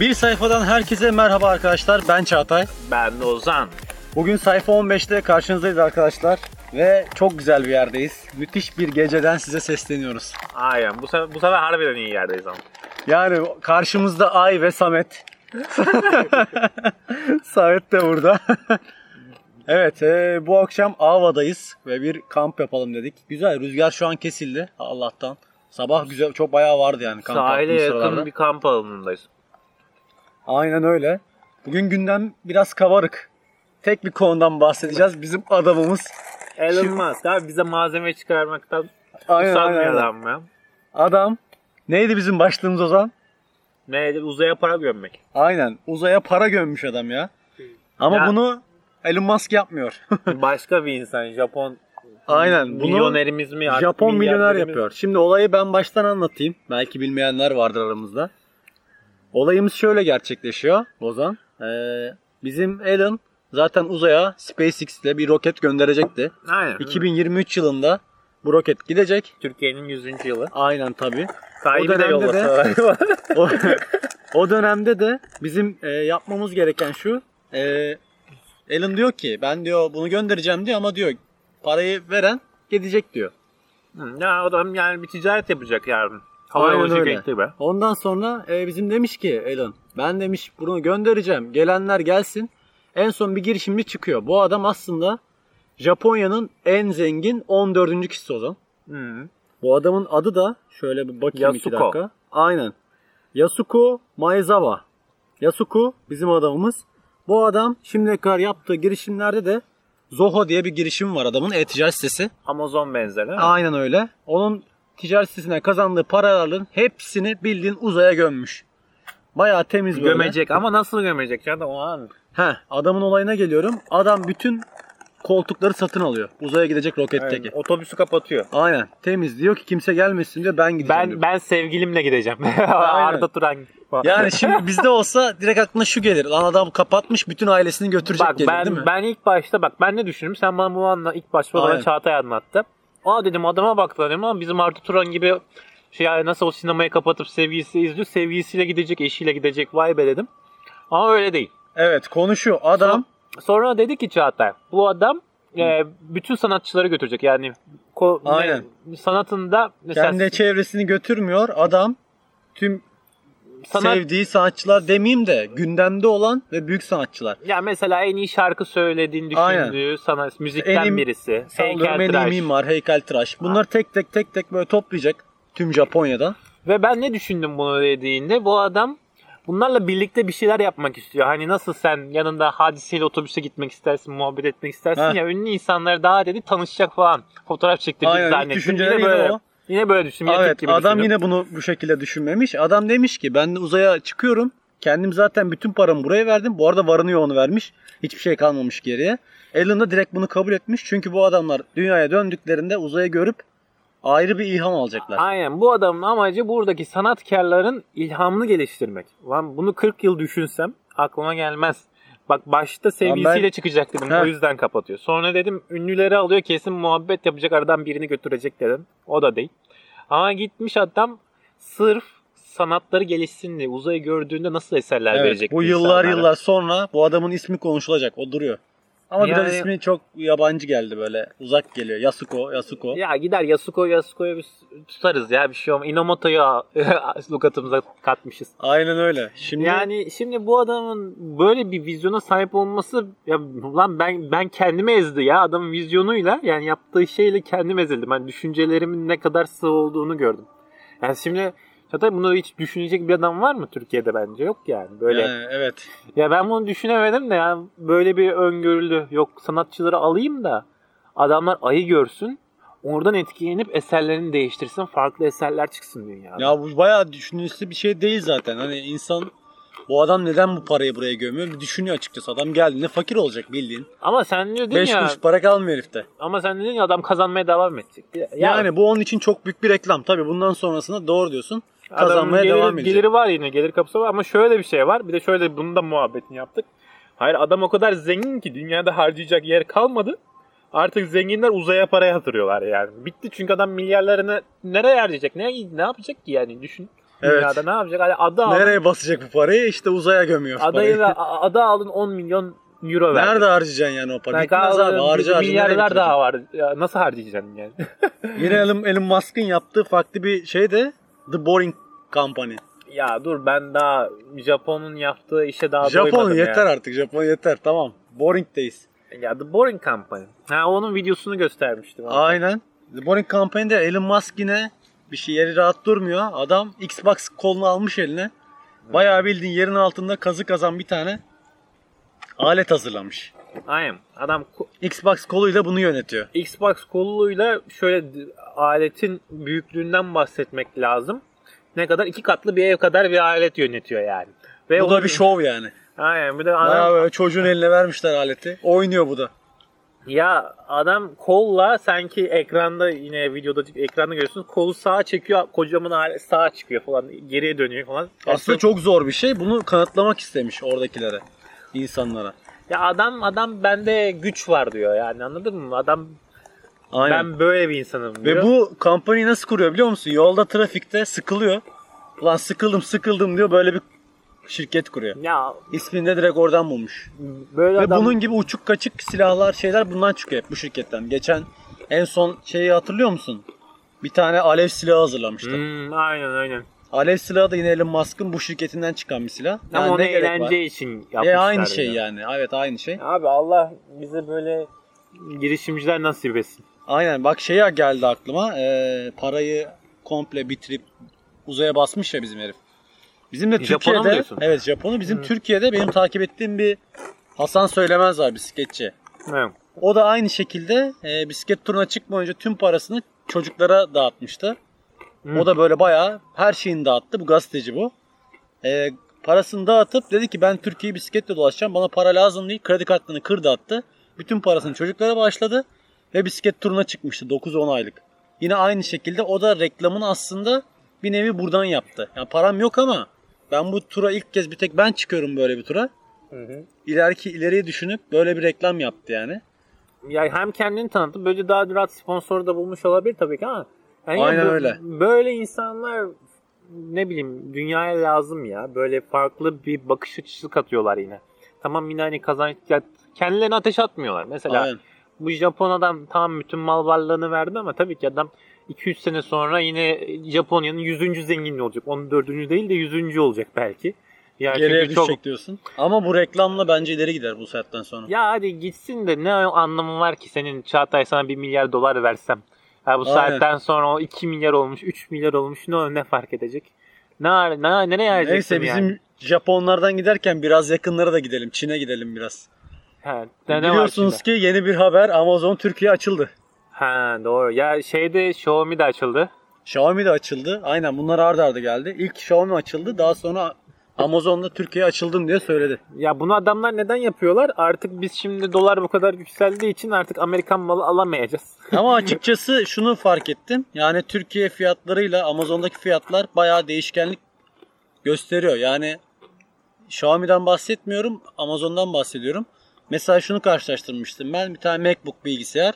Bir sayfadan herkese merhaba arkadaşlar. Ben Çağatay. Ben de Ozan. Bugün sayfa 15'te karşınızdayız arkadaşlar. Ve çok güzel bir yerdeyiz. Müthiş bir geceden size sesleniyoruz. Aynen. Bu sefer, bu sefer harbiden iyi yerdeyiz ama. Yani karşımızda Ay ve Samet. Samet de burada. evet e, bu akşam Ava'dayız ve bir kamp yapalım dedik. Güzel rüzgar şu an kesildi Allah'tan. Sabah güzel çok bayağı vardı yani kamp Sahile yakın bir kamp alanındayız. Aynen öyle. Bugün gündem biraz kabarık. Tek bir konudan bahsedeceğiz. Bizim adamımız. Elon Musk abi bize malzeme çıkarmaktan Aynen, aynen. adam ya. Adam. Neydi bizim başlığımız o zaman? Neydi? Uzaya para gömmek. Aynen. Uzaya para gömmüş adam ya. Ama Ya- bunu Elon Musk yapmıyor. Başka bir insan. Japon Aynen. Bunu milyonerimiz mi? artık Japon milyoner milyarderimiz yapıyor. Şimdi olayı ben baştan anlatayım. Belki bilmeyenler vardır aramızda. Olayımız şöyle gerçekleşiyor Bozan. Ee, bizim Elon zaten uzaya SpaceX ile bir roket gönderecekti. Aynen. 2023 yılında bu roket gidecek. Türkiye'nin 100. yılı. Aynen tabii. De dönemde de- yollasa. O, o dönemde de bizim e, yapmamız gereken şu. E, Elon diyor ki ben diyor bunu göndereceğim diyor ama diyor parayı veren gidecek diyor. Ya adam yani bir ticaret yapacak yarın. Hava Aynen öyle. be. Ondan sonra e, bizim demiş ki Elon ben demiş bunu göndereceğim. Gelenler gelsin. En son bir girişimci çıkıyor. Bu adam aslında Japonya'nın en zengin 14. kişisi o zaman. Hı. Bu adamın adı da şöyle bir bakayım iki Yasuko. dakika. Aynen. Yasuko Maezawa. Yasuko bizim adamımız. Bu adam şimdiye kadar yaptığı girişimlerde de Zoho diye bir girişim var adamın e-ticaret sitesi. Amazon benzeri. Aynen öyle. Onun ticaret sitesine kazandığı paraların hepsini bildiğin uzaya gömmüş. Bayağı temiz böyle. Gömecek ama nasıl gömecek canım o an? Heh, adamın olayına geliyorum. Adam bütün koltukları satın alıyor. Uzaya gidecek roketteki. Yani otobüsü kapatıyor. Aynen. Temiz. Diyor ki kimse gelmesin diyor ben gideceğim diyor. Ben ben sevgilimle gideceğim. Arda Turan. Yani şimdi bizde olsa direkt aklına şu gelir. Lan adam kapatmış bütün ailesini götürecek bak gelir değil mi? ben ben ilk başta bak ben ne düşündüm? Sen bana bu anla ilk başta bana. Çağatay anlattı. Aa dedim adama bak dedim ama bizim Arda Turan gibi şey yani nasıl o sinemayı kapatıp sevgilisi izliyor. Sevgilisiyle gidecek, eşiyle gidecek. Vay be dedim. Ama öyle değil. Evet konu şu. Adam Sonra dedi ki Çağatay bu adam e, bütün sanatçıları götürecek. Yani ko- Aynen. ne- sanatında mesela kendi çevresini götürmüyor. Adam tüm sanat sevdiği sanatçılar demeyeyim de gündemde olan ve büyük sanatçılar. Ya mesela en iyi şarkı söylediğini Aynen. düşündüğü sana müzikten En birisi. Sallıyorum en iyi Heykeltıraş. mimar, heykeltıraş. Bunlar tek tek tek tek böyle toplayacak tüm Japonya'dan. Ve ben ne düşündüm bunu dediğinde bu adam bunlarla birlikte bir şeyler yapmak istiyor. Hani nasıl sen yanında hadiseyle otobüse gitmek istersin, muhabbet etmek istersin Heh. ya ünlü insanlar daha dedi tanışacak falan. Fotoğraf çektirecek Aynen, zannettim. düşünceleri Yine yine böyle, o. yine böyle düşündüm. Evet gibi adam düşündüm. yine bunu bu şekilde düşünmemiş. Adam demiş ki ben uzaya çıkıyorum. Kendim zaten bütün paramı buraya verdim. Bu arada varını yoğunu vermiş. Hiçbir şey kalmamış geriye. Elon da direkt bunu kabul etmiş. Çünkü bu adamlar dünyaya döndüklerinde uzayı görüp ayrı bir ilham alacaklar. Aynen bu adamın amacı buradaki sanatkarların ilhamını geliştirmek. Lan bunu 40 yıl düşünsem aklıma gelmez. Bak başta sevgilisiyle ben- çıkacak dedim Heh. o yüzden kapatıyor. Sonra dedim ünlüleri alıyor kesin muhabbet yapacak aradan birini götürecek dedim. O da değil. Ama gitmiş adam sırf sanatları gelişsin diye uzayı gördüğünde nasıl eserler Evet, verecek bu yıllar insanlara. yıllar sonra bu adamın ismi konuşulacak. O duruyor. Ama biraz Yani- ismi çok yabancı geldi böyle. Uzak geliyor. Yasuko, Yasuko. Ya gider Yasuko Yasuko'yu biz tutarız ya bir şey olmaz. Inomoto'yu lukatımıza katmışız. Aynen öyle. Şimdi Yani şimdi bu adamın böyle bir vizyona sahip olması ya lan ben ben kendimi ezdi ya adamın vizyonuyla yani yaptığı şeyle kendim ezildim. Ben düşüncelerimin ne kadar sığ olduğunu gördüm. Yani şimdi Çatay bunu hiç düşünecek bir adam var mı Türkiye'de bence yok yani böyle. Yani evet. Ya ben bunu düşünemedim de ya böyle bir öngörülü yok sanatçıları alayım da adamlar ayı görsün oradan etkilenip eserlerini değiştirsin farklı eserler çıksın dünyada. Ya bu bayağı düşünülmesi bir şey değil zaten. Hani insan bu adam neden bu parayı buraya gömüyor? Bir düşünüyor açıkçası. Adam geldiğinde fakir olacak bildiğin. Ama sen diyordun 5 ya kuruş para kalmıyor herifte. Ama sen dedin ya adam kazanmaya devam edecek. Ya, Yani bu onun için çok büyük bir reklam. Tabii bundan sonrasında doğru diyorsun. Kazanmaya geliri, devam edecek. Geliri var yine gelir kapısı var ama şöyle bir şey var. Bir de şöyle bunun da muhabbetini yaptık. Hayır adam o kadar zengin ki dünyada harcayacak yer kalmadı. Artık zenginler uzaya para yatırıyorlar yani. Bitti çünkü adam milyarlarını nereye harcayacak? Ne, ne yapacak ki yani düşün. Evet. Dünyada ne yapacak? Hani aldın, Nereye basacak bu parayı? İşte uzaya gömüyor adayı parayı. adı aldın 10 milyon euro verdin. Nerede harcayacaksın yani o parayı? Bitmez abi. Harca milyarlar daha var. Ya nasıl harcayacaksın yani? Yine Elon, Elon Musk'ın yaptığı farklı bir şey de The Boring Company. ya dur ben daha Japon'un yaptığı işe daha Japon doymadım yeter ya. artık. Japon yeter. Tamam. Boring'deyiz. Ya The Boring Company. Ha onun videosunu göstermiştim. abi. Aynen. The Boring Company'de Elon Musk yine bir şey yeri rahat durmuyor. Adam Xbox kolunu almış eline. Bayağı bildiğin yerin altında kazı kazan bir tane alet hazırlamış. Aynen. Adam ko- Xbox koluyla bunu yönetiyor. Xbox koluyla şöyle aletin büyüklüğünden bahsetmek lazım. Ne kadar iki katlı bir ev kadar bir alet yönetiyor yani. Ve Bu da bir şov yani. Aynen bir de Bayağı adam, böyle çocuğun eline vermişler aleti. Oynuyor bu da. ya adam kolla sanki ekranda yine videoda ekranda görüyorsunuz kolu sağa çekiyor kocaman alet sağa çıkıyor falan geriye dönüyor falan. Yani Aslında çok zor bir şey. Bunu kanıtlamak istemiş oradakilere. insanlara. Ya adam adam bende güç var diyor yani anladın mı? Adam Aynen. ben böyle bir insanım diyor. Ve bu kampanyayı nasıl kuruyor biliyor musun? Yolda trafikte sıkılıyor. Ulan sıkıldım sıkıldım diyor böyle bir şirket kuruyor. ya İsmini de direkt oradan bulmuş. böyle Ve adam bunun gibi uçuk kaçık silahlar şeyler bundan çıkıyor hep bu şirketten. Geçen en son şeyi hatırlıyor musun? Bir tane alev silahı hazırlamıştı. Hmm, aynen aynen. Alev silahı da yine Elon Musk'ın bu şirketinden çıkan bir silah. Ama Yani onu gerek var? eğlence için yapmışlar. E aynı şey ya. yani. Evet aynı şey. Abi Allah bize böyle girişimciler nasip etsin. Aynen bak şeye geldi aklıma. Ee, parayı komple bitirip uzaya basmış ya bizim herif. Bizim de Japon'a Türkiye'de diyorsun? evet Japon'u bizim Hı. Türkiye'de benim takip ettiğim bir Hasan Söylemez var bisikletçi. Evet. O da aynı şekilde e, bisiklet turuna çıkmadan önce tüm parasını çocuklara dağıtmıştı. Hı. O da böyle bayağı her şeyini dağıttı. Bu gazeteci bu. E, parasını dağıtıp dedi ki ben Türkiye'yi bisikletle dolaşacağım. Bana para lazım değil. Kredi kartlarını kırdı attı. Bütün parasını çocuklara bağışladı. Ve bisiklet turuna çıkmıştı 9-10 aylık. Yine aynı şekilde o da reklamını aslında bir nevi buradan yaptı. Yani param yok ama ben bu tura ilk kez bir tek ben çıkıyorum böyle bir tura. Hı hı. İleriki ileriyi düşünüp böyle bir reklam yaptı yani. Ya hem kendini tanıtıp böylece daha rahat sponsor da bulmuş olabilir tabii ki ama yani Aynen bu- öyle. Böyle insanlar ne bileyim dünyaya lazım ya. Böyle farklı bir bakış açısı katıyorlar yine. Tamam yine hani kazanç ya kendilerine ateş atmıyorlar. Mesela Aynen. Bu Japon adam tamam bütün mal varlığını verdi ama tabii ki adam 200 sene sonra yine Japonya'nın 100. zengini olacak. 14. değil de 100. olacak belki. Yani Geriye çünkü çok düşecek diyorsun. Ama bu reklamla bence ileri gider bu saatten sonra. ya hadi gitsin de ne anlamı var ki senin Çağatay sana 1 milyar dolar versem. Ha bu Aynen. saatten sonra o 2 milyar olmuş, 3 milyar olmuş ne ne fark edecek? Ne, ne nereye harcayacaksın Neyse bizim yani? Japonlardan giderken biraz yakınlara da gidelim. Çin'e gidelim biraz. Ha, ne, ne var Biliyorsunuz şimdi? ki yeni bir haber Amazon Türkiye açıldı. Ha doğru. Ya şeyde Xiaomi de açıldı. Xiaomi de açıldı. Aynen bunlar arda arda geldi. İlk Xiaomi açıldı. Daha sonra Amazon'da Türkiye'ye açıldım diye söyledi. Ya bunu adamlar neden yapıyorlar? Artık biz şimdi dolar bu kadar yükseldiği için artık Amerikan malı alamayacağız. Ama açıkçası şunu fark ettim. Yani Türkiye fiyatlarıyla Amazon'daki fiyatlar bayağı değişkenlik gösteriyor. Yani Xiaomi'den bahsetmiyorum, Amazon'dan bahsediyorum. Mesela şunu karşılaştırmıştım ben. Bir tane MacBook bilgisayar.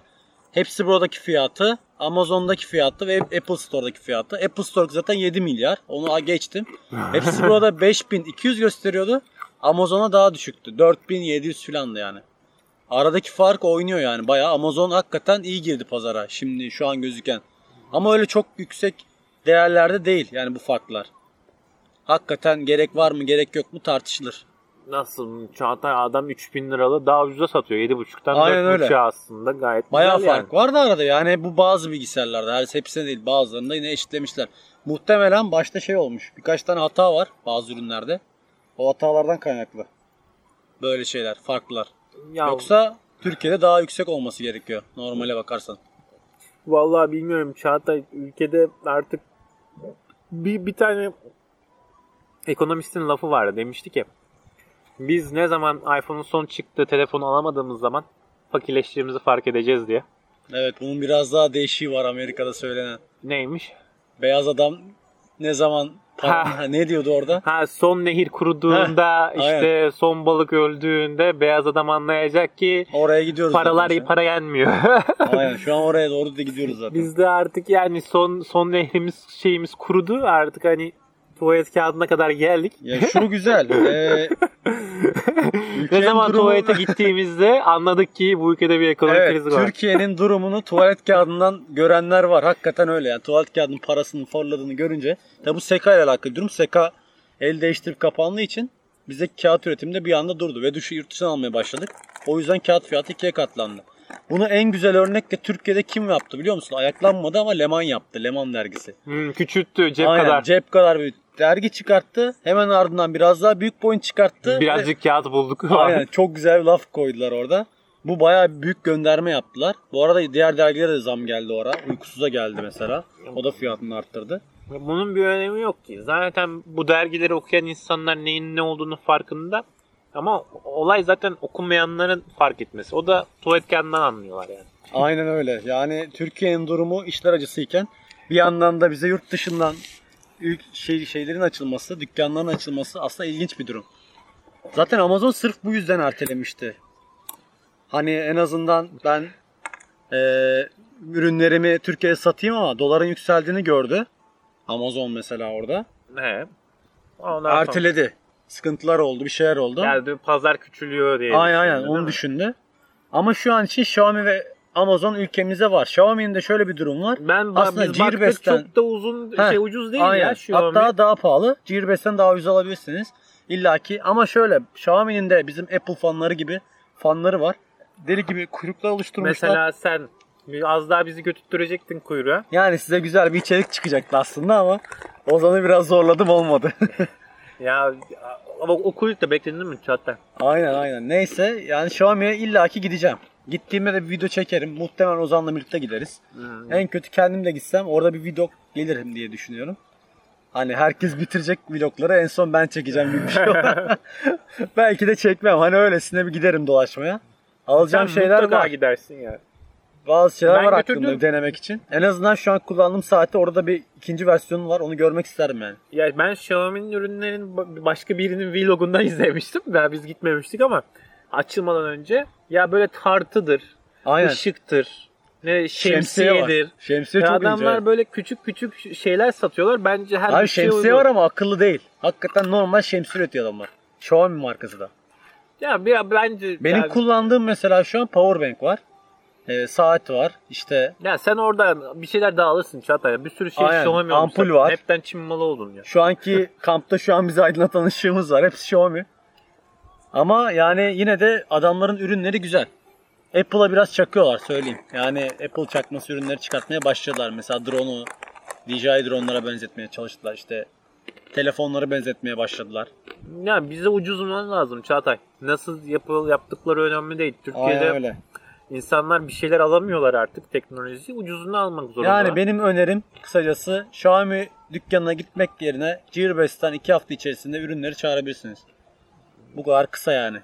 Hepsi buradaki fiyatı, Amazon'daki fiyatı ve Apple Store'daki fiyatı. Apple Store zaten 7 milyar. Onu geçtim. Hepsi burada 5200 gösteriyordu. Amazon'a daha düşüktü. 4700 filandı yani. Aradaki fark oynuyor yani. Bayağı Amazon hakikaten iyi girdi pazara şimdi şu an gözüken. Ama öyle çok yüksek değerlerde değil yani bu farklar. Hakikaten gerek var mı gerek yok mu tartışılır. Nasıl? Çağatay adam 3000 liralı daha ucuza satıyor. 7.5'tan Aynen öyle. 4.5'a aslında gayet Bayağı güzel yani. fark var da arada yani bu bazı bilgisayarlarda her hepsine değil bazılarında yine eşitlemişler. Muhtemelen başta şey olmuş birkaç tane hata var bazı ürünlerde. O hatalardan kaynaklı. Böyle şeyler farklılar. Ya, Yoksa Türkiye'de daha yüksek olması gerekiyor normale bakarsan. Vallahi bilmiyorum Çağatay ülkede artık bir, bir tane ekonomistin lafı vardı demişti ki biz ne zaman iPhone'un son çıktığı telefonu alamadığımız zaman fakirleştiğimizi fark edeceğiz diye. Evet bunun biraz daha değişiği var Amerika'da söylenen. Neymiş? Beyaz adam ne zaman Ha. Ne diyordu orada? Ha son nehir kuruduğunda işte son balık öldüğünde beyaz adam anlayacak ki Oraya gidiyoruz. paralar zaten para yenmiyor. Aynen şu an oraya doğru da gidiyoruz zaten. Bizde artık yani son son nehrimiz şeyimiz kurudu artık hani tuvalet kağıdına kadar geldik. Ya şu güzel. Ee, ne zaman durumu- tuvalete gittiğimizde anladık ki bu ülkede bir ekonomik Evet, kriz var. Türkiye'nin durumunu tuvalet kağıdından görenler var. Hakikaten öyle yani. Tuvalet kağıdının parasının fırladığını görünce. Tabi bu SEKA ile alakalı durum. SEKA el değiştirip kapandığı için bize kağıt üretiminde bir anda durdu ve dışı yurt dışından almaya başladık. O yüzden kağıt fiyatı ikiye katlandı. Bunu en güzel örnekle Türkiye'de kim yaptı biliyor musun? Ayaklanmadı ama Leman yaptı. Leman dergisi. Hmm, küçülttü cep Aynen, kadar. Cep kadar bir dergi çıkarttı. Hemen ardından biraz daha büyük boyun çıkarttı. Birazcık kağıt bulduk. Aynen çok güzel bir laf koydular orada. Bu bayağı büyük gönderme yaptılar. Bu arada diğer dergilere de zam geldi o ara. Uykusuza geldi mesela. O da fiyatını arttırdı. Bunun bir önemi yok ki. Zaten bu dergileri okuyan insanlar neyin ne olduğunu farkında. Ama olay zaten okumayanların fark etmesi. O da tuvalet kağıdından anlıyorlar yani. Aynen öyle. Yani Türkiye'nin durumu işler acısıyken bir yandan da bize yurt dışından ülk şey, şeylerin açılması, dükkanların açılması aslında ilginç bir durum. Zaten Amazon sırf bu yüzden ertelemişti. Hani en azından ben eee, ürünlerimi Türkiye'ye satayım ama doların yükseldiğini gördü. Amazon mesela orada. He. Ondan sonra Erteledi. Sıkıntılar oldu, bir şeyler oldu. geldi pazar küçülüyor diye. aynen aynen düşündü, değil onu mi? düşündü. Ama şu an için Xiaomi ve Amazon ülkemizde var. Xiaomi'nin de şöyle bir durum var. Ben Aslında Gearbest'ten- çok da uzun Heh, şey ucuz değil Aynen. ya Xiaomi. Hatta daha pahalı. Gearbest'ten daha ucuz alabilirsiniz. İlla ki ama şöyle Xiaomi'nin de bizim Apple fanları gibi fanları var. Deli gibi kuyruklar oluşturmuşlar. Mesela sen az daha bizi götürtecektin kuyruğa. Yani size güzel bir içerik çıkacaktı aslında ama Ozan'ı biraz zorladım olmadı. Ya ama o kuyruk da beklenir mi Çağatay? aynen aynen. Neyse yani Xiaomi'ye illaki gideceğim. Gittiğimde de bir video çekerim. Muhtemelen Ozan'la birlikte gideriz. Hmm. En kötü kendim de gitsem orada bir vlog gelirim diye düşünüyorum. Hani herkes bitirecek vlogları en son ben çekeceğim gibi bir şey. Belki de çekmem. Hani öylesine bir giderim dolaşmaya. Alacağım Sen şeyler var. gidersin ya. Bazı şeyler Ben var götürdüm. aklımda denemek için. En azından şu an kullandığım saatte orada bir ikinci versiyonu var. Onu görmek isterim yani. Ya ben Xiaomi'nin ürünlerin ba- başka birinin vlogundan izlemiştim. Daha biz gitmemiştik ama açılmadan önce ya böyle tartıdır, Aynen. ışıktır, ne Şemsiye şemsiyedir. Şemsiye Ya çok adamlar ince. böyle küçük küçük şeyler satıyorlar. Bence her Abi şey şemsiye uygun. var ama akıllı değil. Hakikaten normal şemsiye üretiyor adamlar. Xiaomi markası da. Ya bir, bence Benim yani- kullandığım mesela şu an powerbank var. Ee, saat var. İşte ya sen orada bir şeyler daha alırsın Çağatay. Bir sürü şey Aynen, Xiaomi ampul olmuş. var. Hepten Çin malı oldun ya. Şu anki kampta şu an bizi aydınlatan ışığımız var. Hepsi Xiaomi. Ama yani yine de adamların ürünleri güzel. Apple'a biraz çakıyorlar söyleyeyim. Yani Apple çakması ürünleri çıkartmaya başladılar. Mesela drone'u DJI drone'lara benzetmeye çalıştılar. İşte telefonları benzetmeye başladılar. Ya bize ucuz mal lazım Çağatay. Nasıl yapıl yaptıkları önemli değil. Türkiye'de Aynen öyle. insanlar bir şeyler alamıyorlar artık teknoloji. Ucuzunu almak zorunda. Yani benim önerim kısacası Xiaomi dükkanına gitmek yerine Gearbest'ten 2 hafta içerisinde ürünleri çağırabilirsiniz. Bu kadar kısa yani.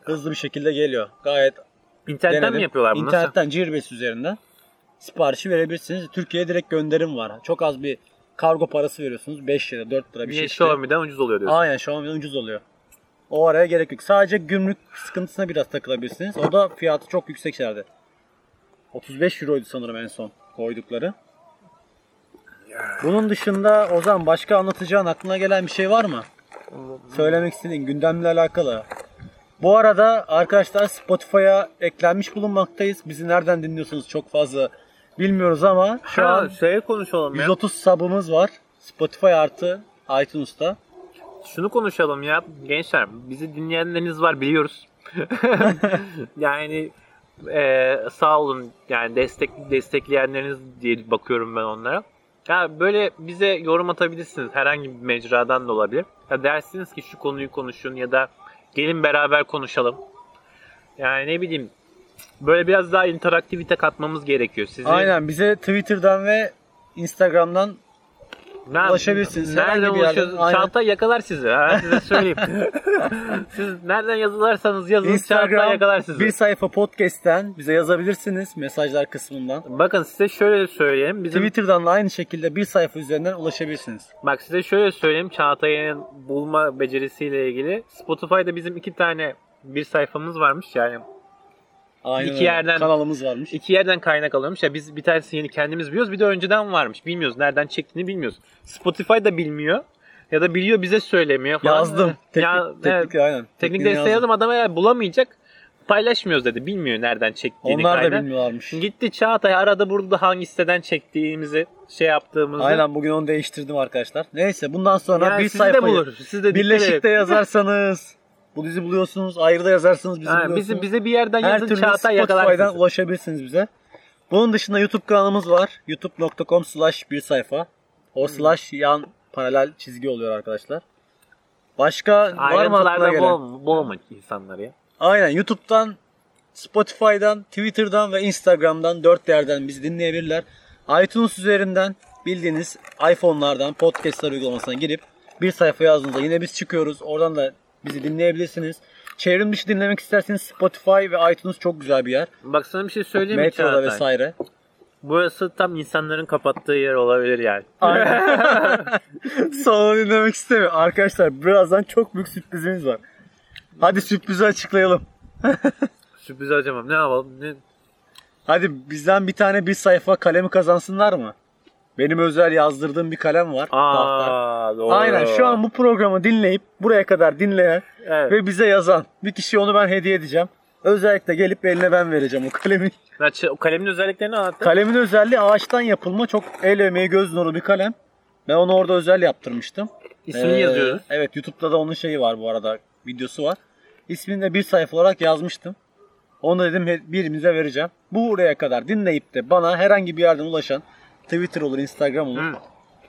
Hızlı bir şekilde geliyor. Gayet İnternetten denedim. mi yapıyorlar bunu? İnternetten Gearbest üzerinden siparişi verebilirsiniz. Türkiye'ye direkt gönderim var. Çok az bir kargo parası veriyorsunuz. 5 lira 4 lira bir Niye şey. işte. Xiaomi'den ucuz oluyor diyorsun. Aynen Xiaomi'den ucuz oluyor. O araya gerek yok. Sadece gümrük sıkıntısına biraz takılabilirsiniz. O da fiyatı çok yüksek şeylerde. 35 euroydu sanırım en son koydukları. Bunun dışında Ozan başka anlatacağın aklına gelen bir şey var mı? Söylemek istediğin gündemle alakalı. Bu arada arkadaşlar Spotify'a eklenmiş bulunmaktayız. Bizi nereden dinliyorsunuz çok fazla bilmiyoruz ama şu Ha, an şey konuşalım ya. 130 sabımız var. Spotify artı iTunes'ta. Şunu konuşalım ya gençler. Bizi dinleyenleriniz var biliyoruz. yani e, sağ olun yani destek destekleyenleriniz diye bakıyorum ben onlara. Ya böyle bize yorum atabilirsiniz herhangi bir mecradan da olabilir. Ya dersiniz ki şu konuyu konuşun ya da gelin beraber konuşalım. Yani ne bileyim böyle biraz daha interaktivite katmamız gerekiyor. Sizi Aynen bize Twitter'dan ve Instagram'dan Ne- Ulaşabilirsiniz. Nereden Herhangi bir yerden. ulaşıyorsunuz? Aynen. Çağatay yakalar sizi. Ha, size söyleyeyim. Siz nereden yazılarsanız yazın Çağatay yakalar sizi. bir sayfa podcast'ten bize yazabilirsiniz mesajlar kısmından. Bakın size şöyle söyleyeyim. Bizim, Twitter'dan da aynı şekilde bir sayfa üzerinden ulaşabilirsiniz. Bak size şöyle söyleyeyim. Çağatay'ın bulma becerisiyle ilgili. Spotify'da bizim iki tane bir sayfamız varmış yani. Aynen İki öyle. yerden- kanalımız varmış. İki yerden kaynak alıyormuş. Ya biz bir tanesini yeni kendimiz biliyoruz. Bir de önceden varmış. Bilmiyoruz. Nereden çektiğini bilmiyoruz. Spotify da bilmiyor. Ya da biliyor bize söylemiyor falan. Yazdım. Teknik, ya, teknik, evet, aynen. teknik desteği yazdım. yazdım adam eğer bulamayacak paylaşmıyoruz dedi. Bilmiyor nereden çektiğini Onlar da kaydı. bilmiyorlarmış. Gitti Çağatay arada burada hangi siteden çektiğimizi şey yaptığımızı. Aynen bugün onu değiştirdim arkadaşlar. Neyse bundan sonra Yani bir sizi de sayfayı bulur. Siz de Birleşik'te yazarsanız bu dizi buluyorsunuz. Ayrıda yazarsanız bizi buluyorsunuz. bizi, bize bir yerden Her yazın türlü Çağatay Spotify'dan yakalarsınız. ulaşabilirsiniz bize. Bunun dışında YouTube kanalımız var. youtube.com slash bir sayfa. O slash yan paralel çizgi oluyor arkadaşlar. Başka var mı aklına gelen? bol, bol mu insanlar ya? Aynen YouTube'dan, Spotify'dan, Twitter'dan ve Instagram'dan dört yerden bizi dinleyebilirler. iTunes üzerinden bildiğiniz iPhone'lardan podcastlar uygulamasına girip bir sayfa yazdığınızda yine biz çıkıyoruz. Oradan da bizi dinleyebilirsiniz. Çevrim dışı dinlemek isterseniz Spotify ve iTunes çok güzel bir yer. Bak sana bir şey söyleyeyim mi Metroda Çağatay? vesaire. Burası tam insanların kapattığı yer olabilir yani. Sonra dinlemek istemiyor. Arkadaşlar birazdan çok büyük sürprizimiz var. Hadi sürprizi açıklayalım. Sürpriz acımam. Ne yapalım? Ne? Hadi bizden bir tane bir sayfa kalemi kazansınlar mı? Benim özel yazdırdığım bir kalem var. tahta. Aa, doğru. Aynen şu an bu programı dinleyip buraya kadar dinleyen Evet. ve bize yazan bir kişiye onu ben hediye edeceğim. Özellikle gelip eline ben vereceğim o kalemi. O kalemin özelliklerini anlattın. Kalemin özelliği ağaçtan yapılma çok el emeği göz nuru bir kalem. Ben onu orada özel yaptırmıştım. İsmini Ee, yazıyoruz. Evet YouTube'da da onun şeyi var bu arada videosu var. İsmini de bir sayfa olarak yazmıştım. Onu dedim birimize vereceğim. Bu buraya kadar dinleyip de bana herhangi bir yerden ulaşan Twitter olur Instagram olur. Hı.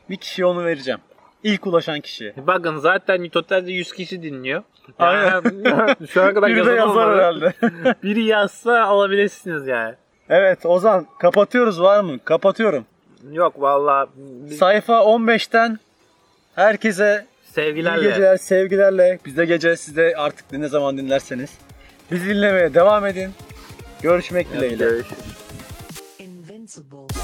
Bir kişiye onu vereceğim. İlk ulaşan kişiye. Bakın zaten totalde 100 kişi dinliyor. Aynen. Yani, şu ana kadar Biri de yazar olmadı. herhalde. Biri yazsa alabilirsiniz yani. evet Ozan kapatıyoruz var mı? Kapatıyorum. Yok valla Sayfa 15'ten herkese iyi sevgilerle. geceler, sevgilerle. Biz de gece siz de artık ne zaman dinlerseniz. Bizi dinlemeye devam edin. Görüşmek dileğiyle. Görüşürüz. Invincible.